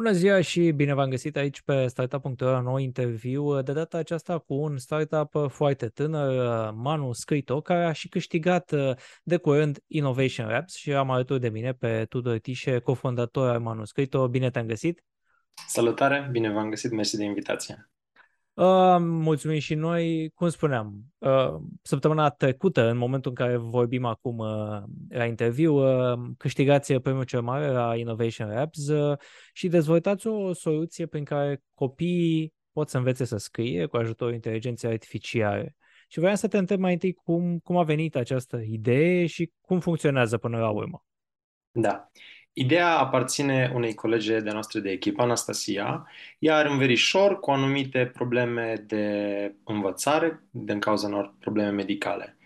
Bună ziua și bine v-am găsit aici pe Startup.ro, nou interviu, de data aceasta cu un startup foarte tânăr, Manu Scrito, care a și câștigat de curând Innovation Labs și am alături de mine pe Tudor Tișe, cofondator al Manu Scrito. Bine te-am găsit! Salutare, bine v-am găsit, mersi de invitație. Uh, mulțumim și noi. Cum spuneam, uh, săptămâna trecută, în momentul în care vorbim acum uh, la interviu, uh, câștigați premiul cel mare la Innovation Labs uh, și dezvoltați o soluție prin care copiii pot să învețe să scrie cu ajutorul inteligenței artificiale. Și vreau să te întreb mai întâi cum, cum a venit această idee și cum funcționează până la urmă. Da. Ideea aparține unei colege de noastre de echipă, Anastasia. Ea are un verișor cu anumite probleme de învățare, din cauza unor probleme medicale.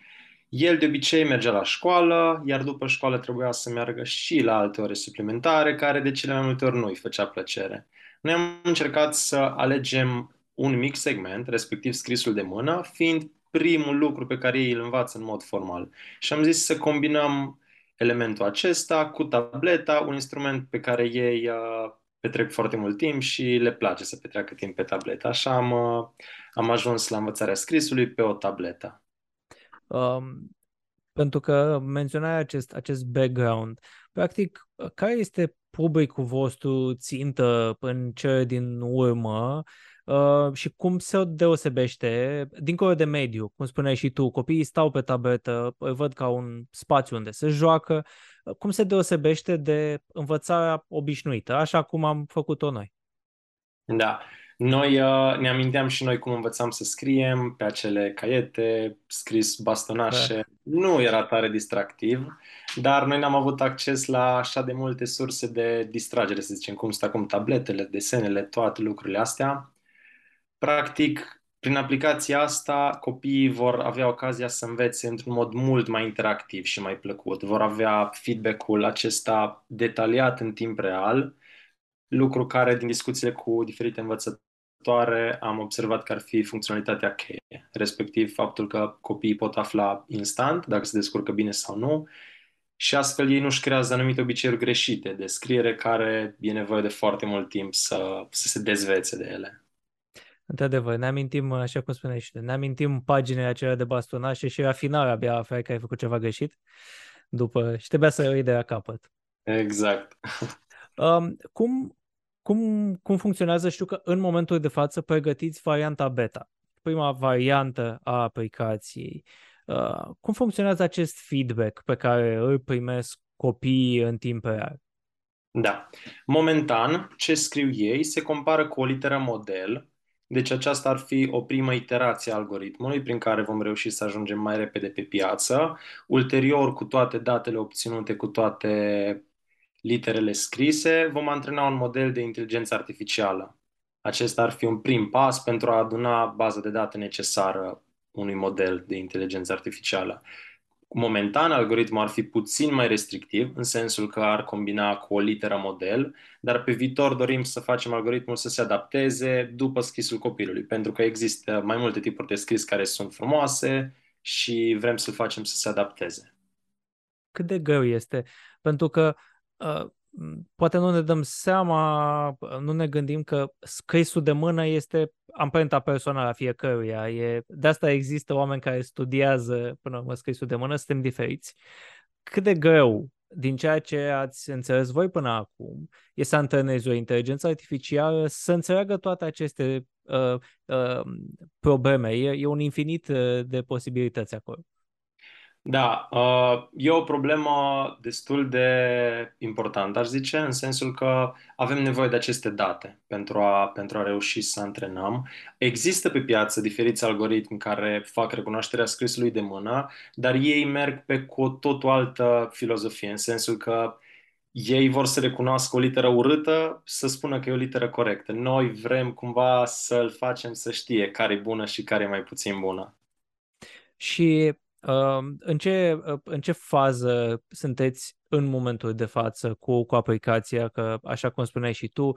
El de obicei mergea la școală, iar după școală trebuia să meargă și la alte ore suplimentare, care de cele mai multe ori nu îi făcea plăcere. Noi am încercat să alegem un mic segment, respectiv scrisul de mână, fiind primul lucru pe care ei îl învață în mod formal. Și am zis să combinăm elementul acesta cu tableta, un instrument pe care ei uh, petrec foarte mult timp și le place să petreacă timp pe tabletă. Așa am, uh, am ajuns la învățarea scrisului pe o tabletă. Um, pentru că menționai acest, acest background. Practic, care este publicul vostru țintă în cele din urmă Uh, și cum se deosebește, dincolo de mediu, cum spuneai și tu, copiii stau pe tabletă, îl văd ca un spațiu unde se joacă, uh, cum se deosebește de învățarea obișnuită, așa cum am făcut-o noi? Da, noi uh, ne aminteam și noi cum învățam să scriem pe acele caiete, scris bastonașe. Da. Nu era tare distractiv, dar noi n-am avut acces la așa de multe surse de distragere, să zicem, cum sunt acum tabletele, desenele, toate lucrurile astea. Practic, prin aplicația asta, copiii vor avea ocazia să învețe într-un mod mult mai interactiv și mai plăcut. Vor avea feedback-ul acesta detaliat în timp real, lucru care, din discuțiile cu diferite învățătoare, am observat că ar fi funcționalitatea cheie, respectiv faptul că copiii pot afla instant dacă se descurcă bine sau nu și astfel ei nu-și creează anumite obiceiuri greșite de scriere care e nevoie de foarte mult timp să, să se dezvețe de ele. Într-adevăr, ne amintim, așa cum spuneai și ne amintim paginile acelea de bastonașe și la final abia aflai că ai făcut ceva greșit după și trebuia să iei de la capăt. Exact. Um, cum, cum, cum funcționează? Știu că în momentul de față pregătiți varianta beta, prima variantă a aplicației. Uh, cum funcționează acest feedback pe care îl primesc copiii în timp real? Da. Momentan, ce scriu ei se compară cu o literă model deci aceasta ar fi o primă iterație a algoritmului prin care vom reuși să ajungem mai repede pe piață. Ulterior, cu toate datele obținute, cu toate literele scrise, vom antrena un model de inteligență artificială. Acesta ar fi un prim pas pentru a aduna baza de date necesară unui model de inteligență artificială. Momentan, algoritmul ar fi puțin mai restrictiv, în sensul că ar combina cu o literă model, dar pe viitor dorim să facem algoritmul să se adapteze după scrisul copilului, pentru că există mai multe tipuri de scris care sunt frumoase și vrem să-l facem să se adapteze. Cât de greu este? Pentru că uh, poate nu ne dăm seama, nu ne gândim că scrisul de mână este amprenta personală a fiecăruia. E, de asta există oameni care studiază până la urmă scrisul de mână, suntem diferiți. Cât de greu din ceea ce ați înțeles voi până acum, e să antrenezi o inteligență artificială să înțeleagă toate aceste uh, uh, probleme. E, e un infinit uh, de posibilități acolo. Da, uh, e o problemă destul de importantă, aș zice, în sensul că avem nevoie de aceste date pentru a, pentru a reuși să antrenăm. Există pe piață diferiți algoritmi care fac recunoașterea scrisului de mână, dar ei merg pe cu o totul altă filozofie, în sensul că ei vor să recunoască o literă urâtă, să spună că e o literă corectă. Noi vrem cumva să-l facem să știe care e bună și care e mai puțin bună. Și în ce, în ce fază sunteți în momentul de față cu, cu aplicația? Că, așa cum spuneai și tu,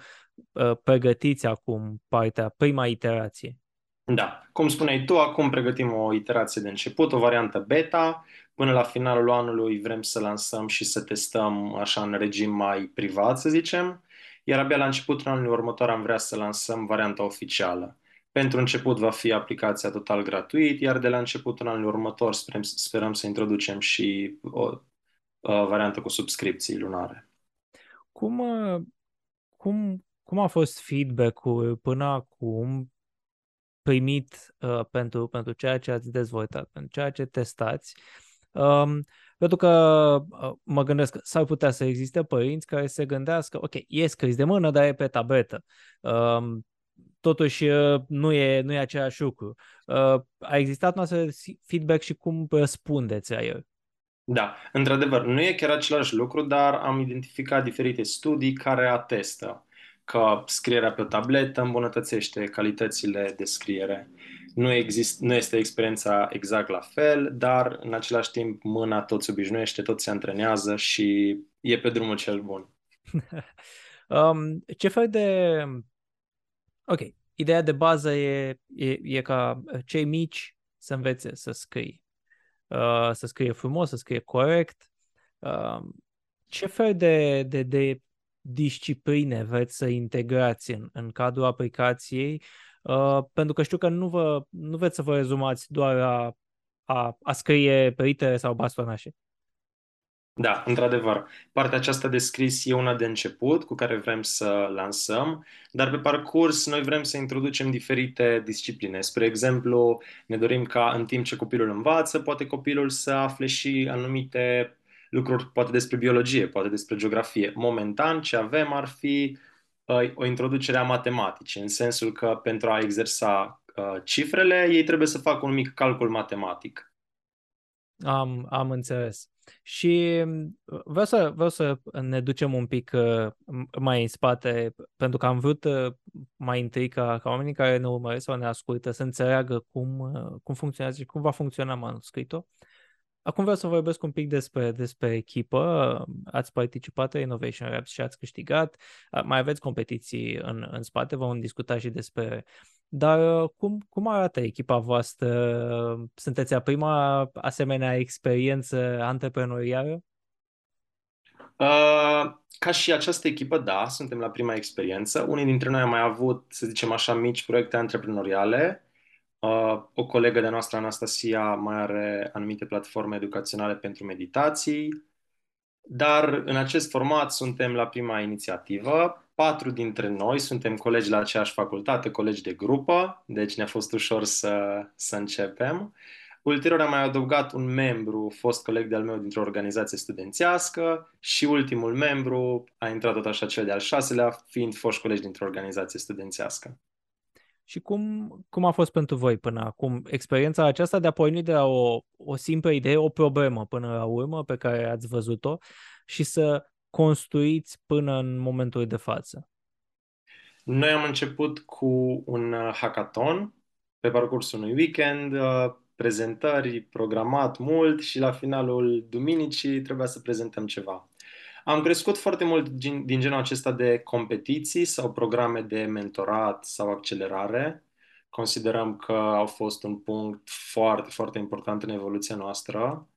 ă, pregătiți acum partea, prima iterație. Da, cum spuneai tu, acum pregătim o iterație de început, o variantă beta. Până la finalul anului vrem să lansăm și să testăm așa în regim mai privat, să zicem. iar abia la începutul anului următor am vrea să lansăm varianta oficială. Pentru început va fi aplicația total gratuit, iar de la începutul anului următor sperăm, sperăm să introducem și o, o variantă cu subscripții lunare. Cum, cum, cum a fost feedback-ul până acum primit uh, pentru, pentru ceea ce ați dezvoltat, pentru ceea ce testați? Um, pentru că uh, mă gândesc că s-ar putea să existe părinți care se gândească, ok, e scris de mână, dar e pe tabletă. Um, totuși uh, nu e, nu e același lucru. Uh, a existat un astfel feedback și cum răspundeți la el? Da, într-adevăr, nu e chiar același lucru, dar am identificat diferite studii care atestă că scrierea pe o tabletă îmbunătățește calitățile de scriere. Nu, exist, nu este experiența exact la fel, dar în același timp mâna tot se obișnuiește, tot se antrenează și e pe drumul cel bun. um, ce fel de... Ok, ideea de bază e, e, e ca cei mici să învețe să scrie. Uh, să scrie frumos, să scrie corect. Uh, ce fel de, de, de discipline vreți să integrați în, în cadrul aplicației, uh, pentru că știu că nu, vă, nu veți să vă rezumați doar a, a, a scrie pe litere sau bastonașe. Da, într-adevăr. Partea aceasta de scris e una de început cu care vrem să lansăm, dar pe parcurs noi vrem să introducem diferite discipline. Spre exemplu, ne dorim ca în timp ce copilul învață, poate copilul să afle și anumite lucruri, poate despre biologie, poate despre geografie. Momentan, ce avem ar fi uh, o introducere a matematicii, în sensul că pentru a exersa uh, cifrele, ei trebuie să facă un mic calcul matematic. Am, am înțeles. Și uh, vreau să, vreau să ne ducem un pic uh, mai în spate, pentru că am vrut uh, mai întâi ca, ca oamenii care ne urmăresc sau ne ascultă să înțeleagă cum, cum funcționează și cum va funcționa manuscritul. Acum vreau să vorbesc un pic despre, despre echipă. Ați participat la Innovation Labs și ați câștigat. Mai aveți competiții în, în spate, vom discuta și despre dar cum, cum arată echipa voastră? Sunteți a prima asemenea experiență antreprenorială? Uh, ca și această echipă, da, suntem la prima experiență. Unii dintre noi au mai avut, să zicem așa, mici proiecte antreprenoriale Uh, o colegă de noastră, Anastasia, mai are anumite platforme educaționale pentru meditații, dar în acest format suntem la prima inițiativă. Patru dintre noi suntem colegi la aceeași facultate, colegi de grupă, deci ne-a fost ușor să, să începem. Ulterior am mai adăugat un membru, fost coleg de-al meu dintr-o organizație studențească și ultimul membru a intrat tot așa cel de-al șaselea, fiind fost colegi dintr-o organizație studențească. Și cum, cum a fost pentru voi până acum experiența aceasta de a porni de la o, o simplă idee, o problemă până la urmă pe care ați văzut-o și să construiți până în momentul de față? Noi am început cu un uh, hackathon pe parcursul unui weekend, uh, prezentări, programat mult și la finalul duminicii trebuia să prezentăm ceva. Am crescut foarte mult din, din genul acesta de competiții sau programe de mentorat sau accelerare. Considerăm că au fost un punct foarte, foarte important în evoluția noastră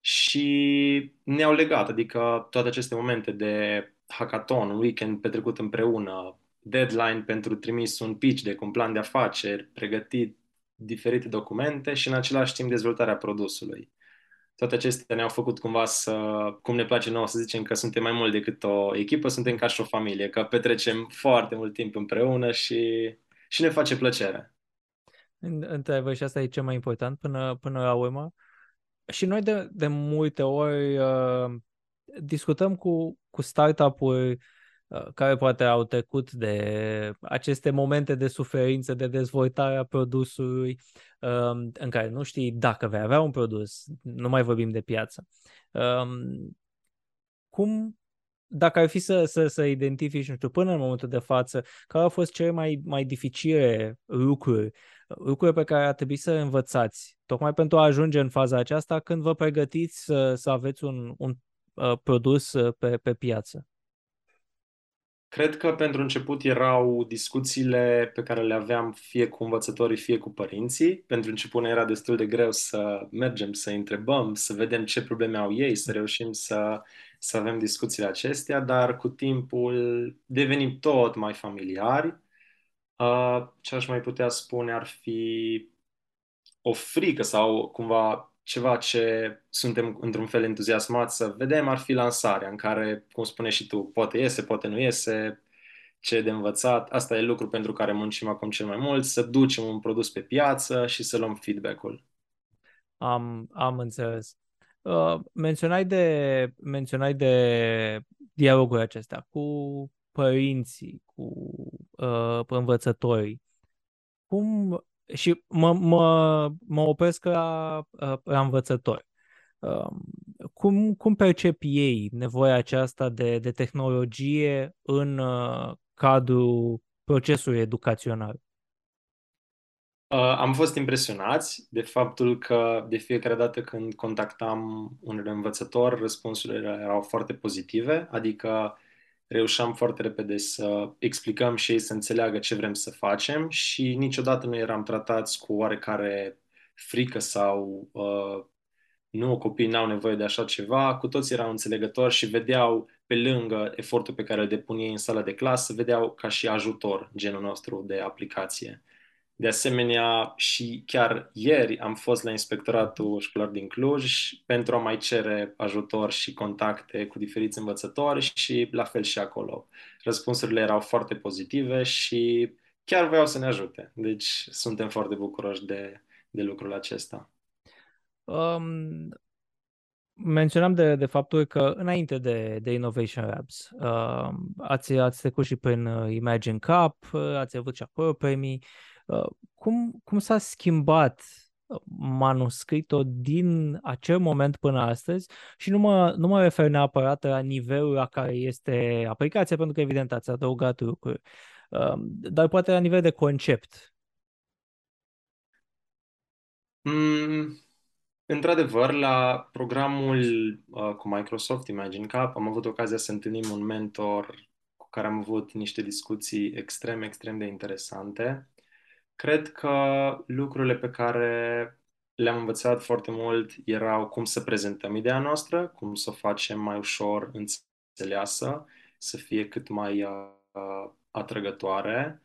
și ne-au legat, adică toate aceste momente de hackathon, un weekend petrecut împreună, deadline pentru trimis un pitch de un plan de afaceri, pregătit diferite documente și în același timp dezvoltarea produsului toate acestea ne-au făcut cumva să, cum ne place nouă să zicem că suntem mai mult decât o echipă, suntem ca și o familie, că petrecem foarte mult timp împreună și, și ne face plăcere. Într-adevăr, și asta e cel mai important până, până la urmă. Și noi de, de multe ori uh, discutăm cu, cu startup-uri Uh, care poate au trecut de aceste momente de suferință, de dezvoltare a produsului, um, în care nu știi dacă vei avea un produs, nu mai vorbim de piață. Um, cum, dacă ar fi să, să, să identifici, nu știu, până în momentul de față, care au fost cele mai, mai dificile lucruri, lucruri pe care ar trebui să învățați, tocmai pentru a ajunge în faza aceasta când vă pregătiți să, să aveți un, un uh, produs uh, pe, pe piață? Cred că pentru început erau discuțiile pe care le aveam fie cu învățătorii, fie cu părinții. Pentru început ne era destul de greu să mergem, să întrebăm, să vedem ce probleme au ei, să reușim să, să avem discuțiile acestea, dar cu timpul devenim tot mai familiari. Uh, ce aș mai putea spune ar fi o frică sau cumva ceva ce suntem într-un fel entuziasmați să vedem ar fi lansarea în care, cum spune și tu, poate iese, poate nu iese, ce de învățat. Asta e lucru pentru care muncim acum cel mai mult, să ducem un produs pe piață și să luăm feedback-ul. Am, am înțeles. Uh, menționai, de, menționai de dialogul acesta cu părinții, cu uh, învățătorii. Cum și mă, mă, mă opresc la, la învățători. Um, cum, cum percep ei nevoia aceasta de, de tehnologie în uh, cadrul procesului educațional? Uh, am fost impresionați de faptul că de fiecare dată când contactam un învățător, răspunsurile erau foarte pozitive, adică reușeam foarte repede să explicăm și ei să înțeleagă ce vrem să facem și niciodată nu eram tratați cu oarecare frică sau uh, nu, copiii n-au nevoie de așa ceva, cu toți erau înțelegători și vedeau pe lângă efortul pe care îl depun ei în sala de clasă, vedeau ca și ajutor genul nostru de aplicație. De asemenea, și chiar ieri am fost la Inspectoratul Școlar din Cluj pentru a mai cere ajutor și contacte cu diferiți învățători și la fel și acolo. Răspunsurile erau foarte pozitive și chiar vreau să ne ajute. Deci suntem foarte bucuroși de, de lucrul acesta. Um, menționam de, de faptul că înainte de, de Innovation Labs uh, ați, ați trecut și prin uh, Imagine Cup, uh, ați avut și acolo premii. Uh, cum, cum s-a schimbat manuscritul din acel moment până astăzi? Și nu mă, nu mă refer neapărat la nivelul la care este aplicația, pentru că evident ați adăugat lucruri, uh, dar poate la nivel de concept. Mm, într-adevăr, la programul uh, cu Microsoft Imagine Cup am avut ocazia să întâlnim un mentor cu care am avut niște discuții extrem, extrem de interesante Cred că lucrurile pe care le-am învățat foarte mult erau cum să prezentăm ideea noastră, cum să o facem mai ușor înțeleasă, să fie cât mai uh, atrăgătoare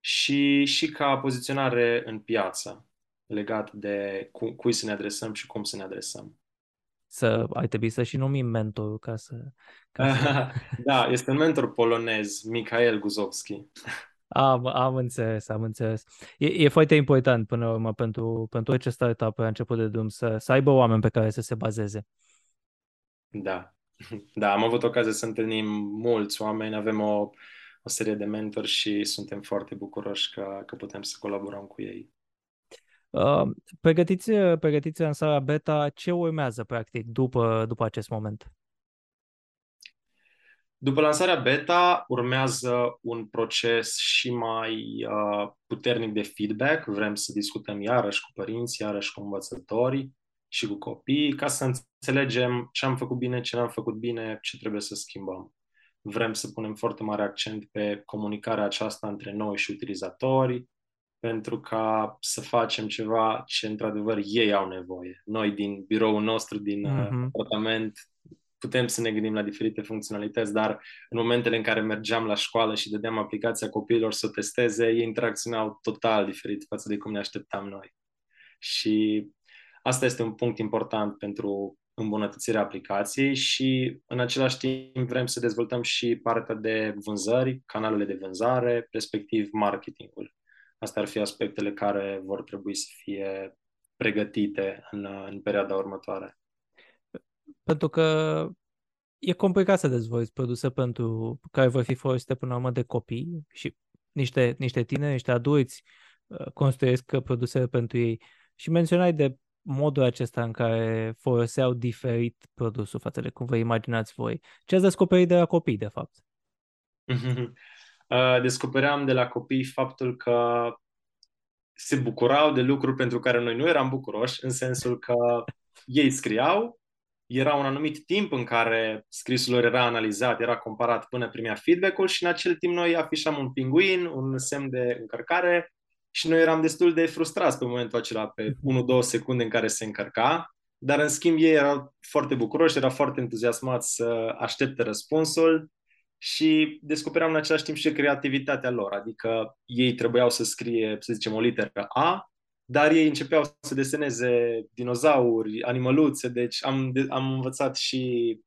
și, și ca poziționare în piață legat de cu, cui să ne adresăm și cum să ne adresăm. Să ai trebui să și numim mentorul ca să... Ca să... da, este un mentor polonez, Mikhail Guzovski. Am, am înțeles, am înțeles. E, e foarte important până la urmă pentru, pentru orice startup pe început de drum să, să aibă oameni pe care să se bazeze. Da, da, am avut ocazia să întâlnim mulți oameni, avem o, o serie de mentori și suntem foarte bucuroși că, că putem să colaborăm cu ei. Uh, pregătiți, pregătiți în sala beta, ce urmează practic după, după acest moment? După lansarea beta urmează un proces și mai uh, puternic de feedback. Vrem să discutăm iarăși cu părinți, iarăși cu învățătorii și cu copii, ca să înțelegem ce am făcut bine, ce n-am făcut bine, ce trebuie să schimbăm. Vrem să punem foarte mare accent pe comunicarea aceasta între noi și utilizatori, pentru ca să facem ceva ce într-adevăr ei au nevoie. Noi din biroul nostru, din mm-hmm. apartament, putem să ne gândim la diferite funcționalități, dar în momentele în care mergeam la școală și dădeam aplicația copiilor să o testeze, ei interacționau total diferit față de cum ne așteptam noi. Și asta este un punct important pentru îmbunătățirea aplicației și în același timp vrem să dezvoltăm și partea de vânzări, canalele de vânzare, respectiv marketingul. Astea ar fi aspectele care vor trebui să fie pregătite în, în perioada următoare. Pentru că e complicat să dezvolți produse pentru care vor fi folosite până la urmă de copii și niște, niște tineri, niște adulți uh, construiesc produse pentru ei. Și menționai de modul acesta în care foloseau diferit produsul față de cum vă imaginați voi. Ce ați descoperit de la copii, de fapt? Uh, descopeream de la copii faptul că se bucurau de lucruri pentru care noi nu eram bucuroși, în sensul că ei scriau, era un anumit timp în care scrisul lor era analizat, era comparat până primea feedback-ul și în acel timp noi afișam un pinguin, un semn de încărcare și noi eram destul de frustrați pe momentul acela, pe 1-2 secunde în care se încărca, dar în schimb ei erau foarte bucuroși, erau foarte entuziasmați să aștepte răspunsul și descopeream în același timp și creativitatea lor, adică ei trebuiau să scrie, să zicem, o literă A, dar ei începeau să deseneze dinozauri, animăluțe, deci am, am învățat și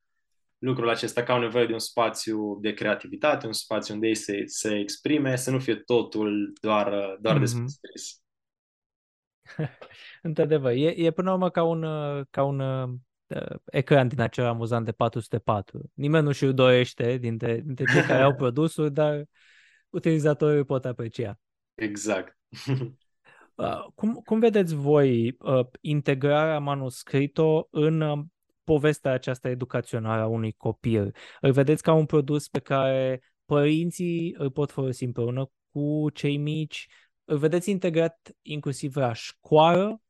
lucrul acesta că au nevoie de un spațiu de creativitate, un spațiu unde ei se, se exprime, să nu fie totul doar, doar mm-hmm. despre scris. Într-adevăr, e, e până la urmă ca un, ca un uh, ecran din acela amuzant de 404. Nimeni nu și-l dorește dintre, dintre cei care au produsul, dar utilizatorii pot aprecia. Exact. Uh, cum, cum vedeți voi uh, integrarea manuscrito în uh, povestea aceasta educațională a unui copil? Îl vedeți ca un produs pe care părinții îl pot folosi împreună cu cei mici? Îl vedeți integrat inclusiv la școală?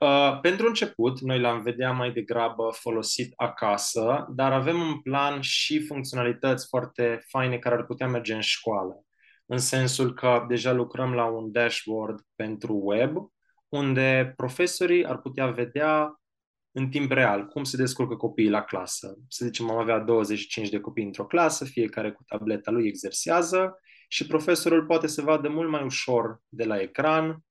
Uh, pentru început, noi l-am vedea mai degrabă folosit acasă, dar avem un plan și funcționalități foarte faine care ar putea merge în școală în sensul că deja lucrăm la un dashboard pentru web, unde profesorii ar putea vedea în timp real cum se descurcă copiii la clasă. Să zicem, am avea 25 de copii într-o clasă, fiecare cu tableta lui exersează și profesorul poate să vadă mult mai ușor de la ecran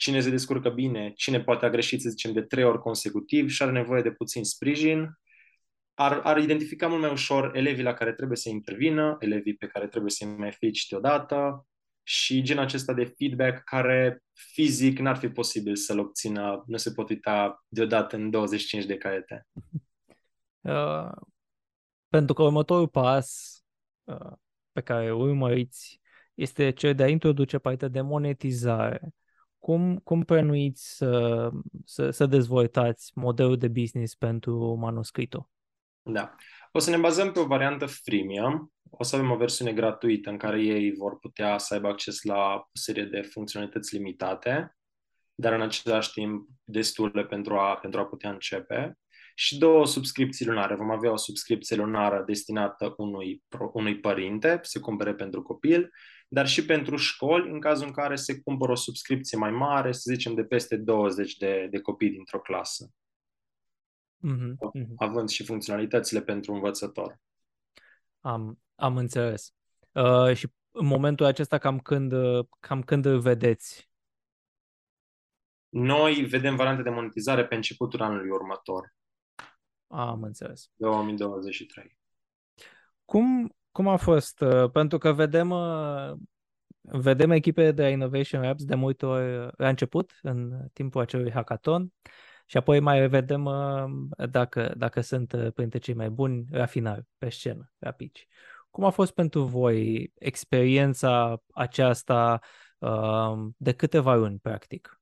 cine se descurcă bine, cine poate a greșit, să zicem, de trei ori consecutiv și are nevoie de puțin sprijin ar, ar identifica mult mai ușor elevii la care trebuie să intervină, elevii pe care trebuie să-i mai felicite odată și genul acesta de feedback care fizic n-ar fi posibil să-l obțină, nu se pot uita deodată în 25 de caiete. Uh, pentru că următorul pas uh, pe care urmăriți este cel de a introduce partea de monetizare. Cum, cum plănuiți să, să, să dezvoltați modelul de business pentru manuscritul? Da. O să ne bazăm pe o variantă freemium. O să avem o versiune gratuită în care ei vor putea să aibă acces la o serie de funcționalități limitate, dar în același timp destule pentru a, pentru a putea începe. Și două subscripții lunare. Vom avea o subscripție lunară destinată unui, unui părinte, se cumpere pentru copil, dar și pentru școli, în cazul în care se cumpără o subscripție mai mare, să zicem de peste 20 de, de copii dintr-o clasă mm-hmm. având și funcționalitățile pentru învățător. Am, am înțeles. Uh, și în momentul acesta cam când, cam când îl vedeți? Noi vedem variante de monetizare pe începutul anului următor. Am înțeles. 2023. Cum, cum a fost? Uh, pentru că vedem, uh, vedem echipe de Innovation Labs de multe ori la început, în timpul acelui hackathon, și apoi mai vedem uh, dacă, dacă sunt uh, printre cei mai buni la final, pe scenă, la pitch. Cum a fost pentru voi experiența aceasta uh, de câteva luni, practic?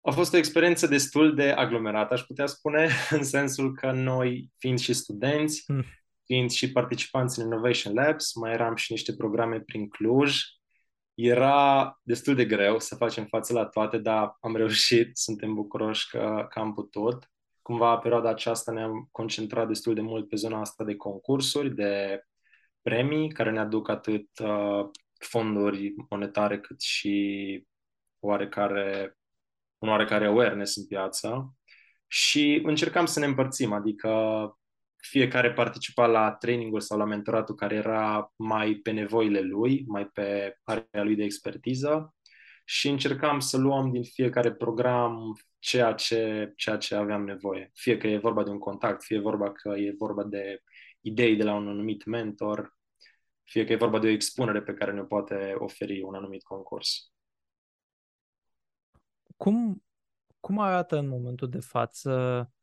A fost o experiență destul de aglomerată, aș putea spune, în sensul că noi, fiind și studenți, mm. fiind și participanți în Innovation Labs, mai eram și niște programe prin Cluj, era destul de greu să facem față la toate, dar am reușit, suntem bucuroși că, că am putut. Cumva, perioada aceasta ne-am concentrat destul de mult pe zona asta de concursuri, de premii, care ne aduc atât uh, fonduri monetare cât și oarecare, un oarecare awareness în piață. Și încercam să ne împărțim, adică fiecare participa la trainingul sau la mentoratul care era mai pe nevoile lui, mai pe area lui de expertiză și încercam să luăm din fiecare program ceea ce, ceea ce aveam nevoie. Fie că e vorba de un contact, fie vorba că e vorba de idei de la un anumit mentor, fie că e vorba de o expunere pe care ne poate oferi un anumit concurs. Cum, cum arată în momentul de față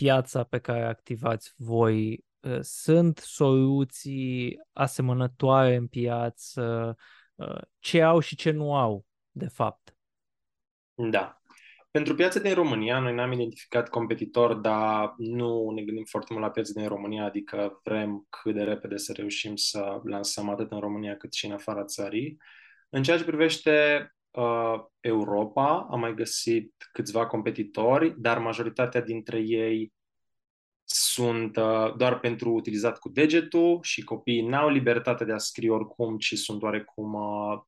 piața pe care activați voi? Uh, sunt soluții asemănătoare în piață? Uh, ce au și ce nu au, de fapt? Da. Pentru piața din România, noi n-am identificat competitor, dar nu ne gândim foarte mult la piața din România, adică vrem cât de repede să reușim să lansăm atât în România cât și în afara țării. În ceea ce privește uh, Europa, am mai găsit câțiva competitori, dar majoritatea dintre ei sunt uh, doar pentru utilizat cu degetul și copiii n-au libertatea de a scrie oricum, ci sunt oarecum uh,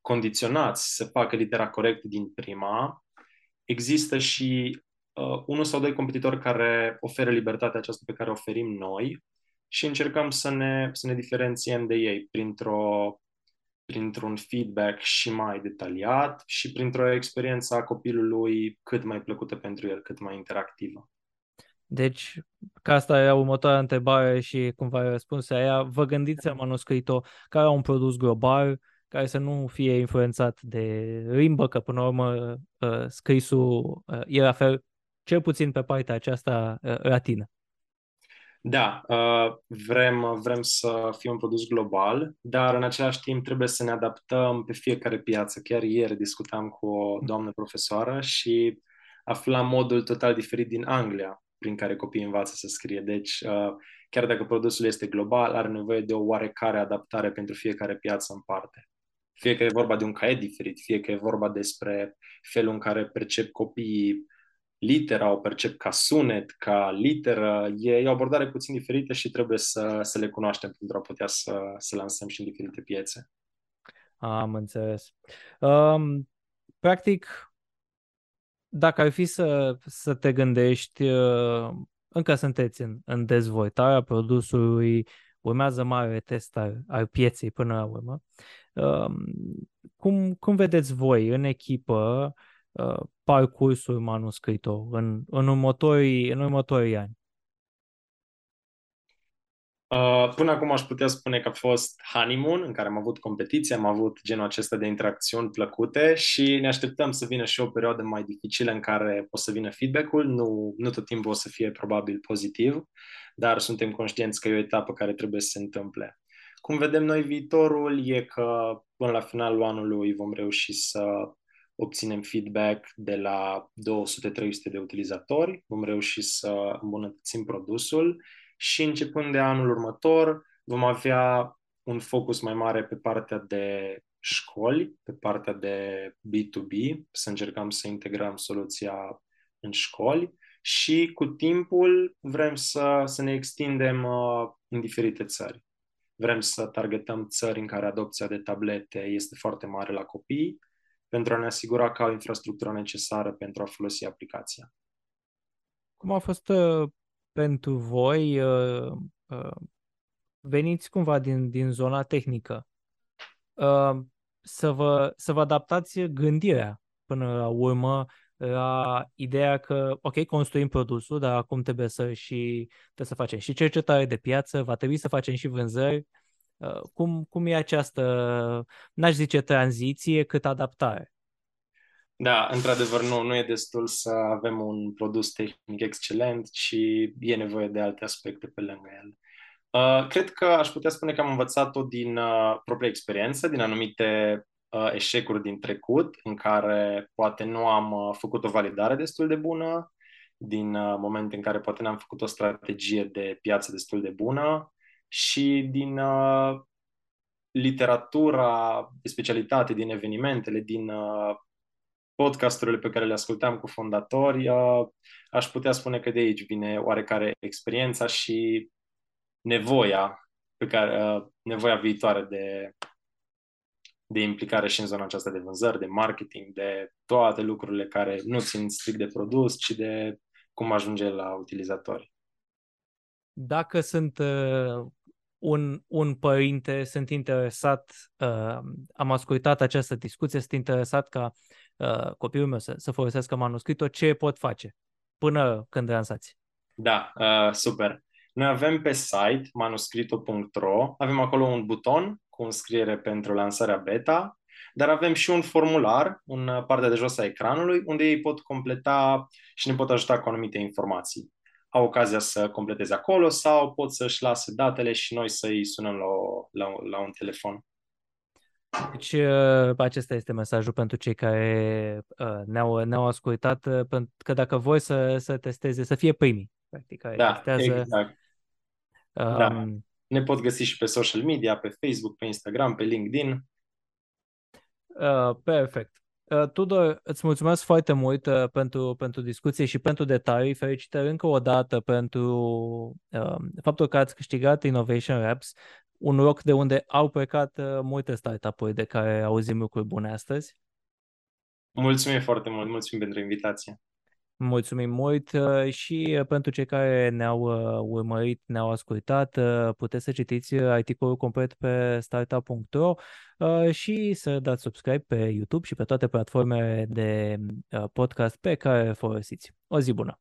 condiționați să facă litera corect din prima. Există și uh, unul sau doi competitori care oferă libertatea aceasta pe care o oferim noi și încercăm să ne, să ne diferențiem de ei printr-o, printr-un feedback și mai detaliat și printr-o experiență a copilului cât mai plăcută pentru el, cât mai interactivă. Deci, ca asta e următoarea întrebare și cumva răspuns aia, vă gândiți la manuscritul care un produs global, care să nu fie influențat de limbă, că până la urmă uh, scrisul uh, e la fel, cel puțin pe partea aceasta uh, latină. Da, vrem, vrem să fie un produs global, dar în același timp trebuie să ne adaptăm pe fiecare piață. Chiar ieri discutam cu o doamnă profesoară și aflam modul total diferit din Anglia prin care copiii învață să scrie. Deci, chiar dacă produsul este global, are nevoie de o oarecare adaptare pentru fiecare piață în parte fie că e vorba de un caiet diferit, fie că e vorba despre felul în care percep copiii litera, o percep ca sunet, ca literă, e, e o abordare puțin diferită și trebuie să, să le cunoaștem pentru a putea să, să lansăm și în diferite piețe. Am înțeles. Um, practic, dacă ar fi să, să te gândești, uh, încă sunteți în, în dezvoltarea produsului, urmează mare test al, al pieței până la urmă. Cum, cum vedeți voi în echipă uh, parcursul manuscritul în, în, următorii, în următorii ani? Uh, până acum aș putea spune că a fost honeymoon, în care am avut competiție, am avut genul acesta de interacțiuni plăcute și ne așteptăm să vină și o perioadă mai dificilă în care o să vină feedback-ul, nu, nu tot timpul o să fie probabil pozitiv, dar suntem conștienți că e o etapă care trebuie să se întâmple. Cum vedem noi viitorul e că până la finalul anului vom reuși să obținem feedback de la 200-300 de utilizatori, vom reuși să îmbunătățim produsul și începând de anul următor vom avea un focus mai mare pe partea de școli, pe partea de B2B, să încercăm să integrăm soluția în școli și cu timpul vrem să, să ne extindem uh, în diferite țări. Vrem să targetăm țări în care adopția de tablete este foarte mare la copii, pentru a ne asigura că au infrastructura necesară pentru a folosi aplicația. Cum a fost uh, pentru voi? Uh, uh, veniți cumva din, din zona tehnică. Uh, să, vă, să vă adaptați gândirea până la urmă la ideea că, ok, construim produsul, dar acum trebuie să și trebuie să facem și cercetare de piață, va trebui să facem și vânzări. Uh, cum, cum e această, n-aș zice tranziție, cât adaptare? Da, într-adevăr, nu, nu e destul să avem un produs tehnic excelent, ci e nevoie de alte aspecte pe lângă el. Uh, cred că aș putea spune că am învățat-o din uh, propria experiență, din anumite uh, eșecuri din trecut în care poate nu am uh, făcut o validare destul de bună, din uh, momente în care poate n-am făcut o strategie de piață destul de bună și din uh, literatura de specialitate, din evenimentele, din uh, podcasturile pe care le ascultam cu fondatori, uh, aș putea spune că de aici vine oarecare experiența și nevoia pe care, uh, nevoia viitoare de de implicare și în zona aceasta de vânzări, de marketing, de toate lucrurile care nu țin strict de produs, ci de cum ajunge la utilizatori. Dacă sunt uh, un, un părinte, sunt interesat, uh, am ascultat această discuție, sunt interesat ca uh, copilul meu să, să folosească manuscritul, ce pot face până când lansați? Da, uh, super. Noi avem pe site manuscrito.ro, avem acolo un buton cu înscriere pentru lansarea beta, dar avem și un formular în partea de jos a ecranului unde ei pot completa și ne pot ajuta cu anumite informații. Au ocazia să completeze acolo sau pot să-și lase datele și noi să-i sunăm la, o, la, la un telefon. Deci uh, acesta este mesajul pentru cei care uh, ne-au, ne-au ascultat, uh, că dacă voi să, să testeze, să fie primii, practic, care da, testează. Exact. Um, da. Ne pot găsi și pe social media, pe Facebook, pe Instagram, pe LinkedIn. Uh, perfect. Uh, Tudor, îți mulțumesc foarte mult uh, pentru, pentru discuție și pentru detalii. Felicitări încă o dată pentru uh, faptul că ați câștigat Innovation Labs, un loc de unde au plecat uh, multe startup-uri de care auzim lucruri bune astăzi. Mulțumim foarte mult, mulțumim pentru invitație. Mulțumim mult uh, și uh, pentru cei care ne-au uh, urmărit, ne-au ascultat, puteți să citiți articolul complet pe startup.ro și să dați subscribe pe YouTube și pe toate platformele de podcast pe care folosiți. O zi bună!